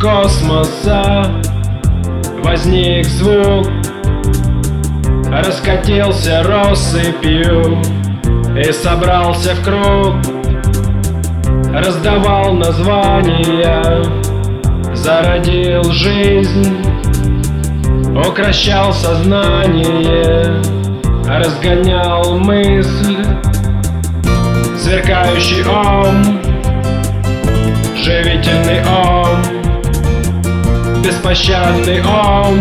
космоса. Возник звук. Раскатился россыпью И собрался в круг. Раздавал названия. Зародил жизнь. Укращал сознание. Разгонял мысль. Сверкающий ом Живительный ом Беспощадный ом.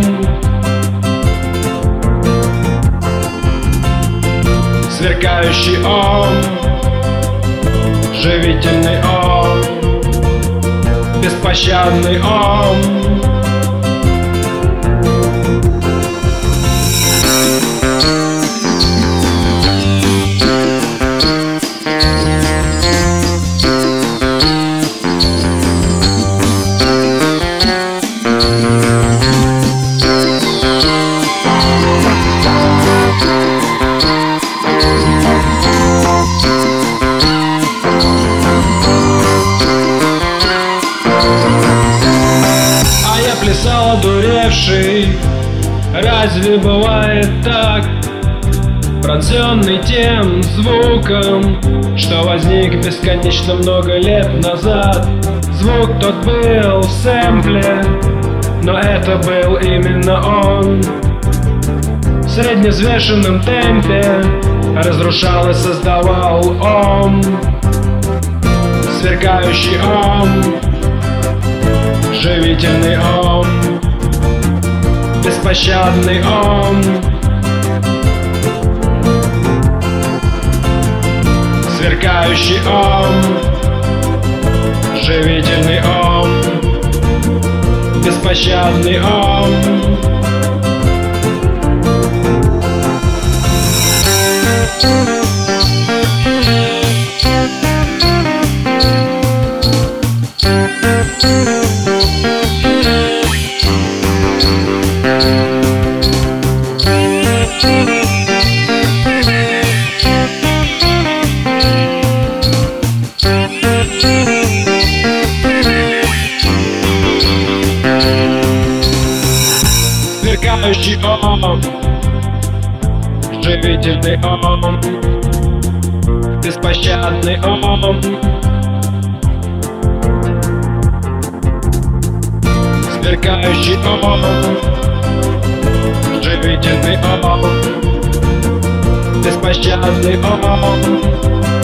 Сверкающий ом Живительный ом Беспощадный ом одуревший Разве бывает так? Пронзенный тем звуком Что возник бесконечно много лет назад. Звук тот был в сэмпле Но это был именно он. В среднезвешенном темпе Разрушал и создавал он Сверкающий он живительный ом Беспощадный ом Сверкающий ом Живительный ом Беспощадный ом Сверкающий ом Живительный ом Беспощадный ом Сверкающий ом Живительный ом Беспощадный ом